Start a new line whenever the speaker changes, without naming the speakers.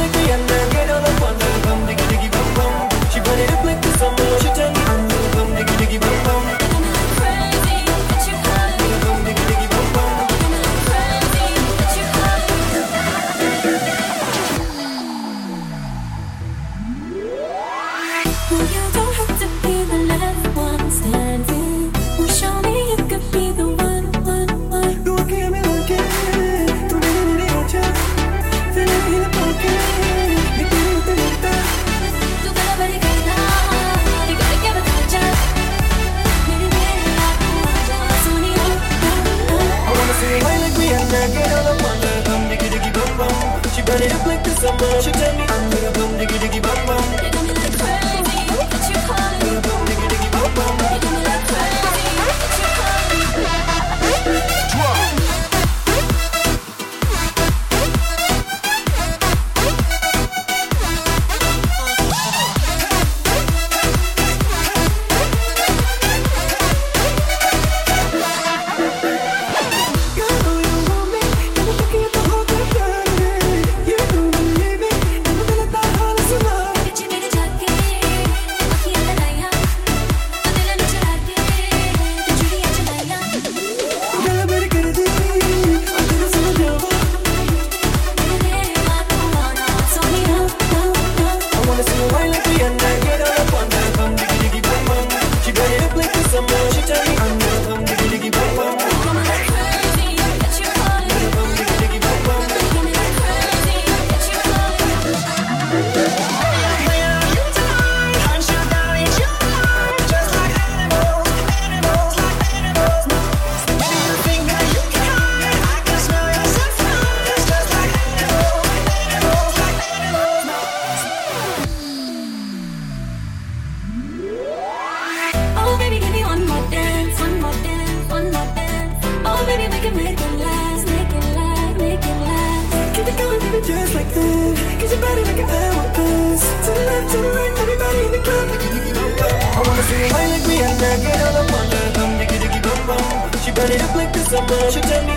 like Rihanna, get all up on boom, diggy diggy boom boom. She like the summer. She I'm the boom, diggy diggy
boom boom. You high.
Burn it up like the summer. She tell me
Get
your body like an hourglass. To the left, to the right, everybody in the club. I wanna see you like Rihanna, get all on her boom, diggy diggy boom boom. She burn it up like the summer. She tell me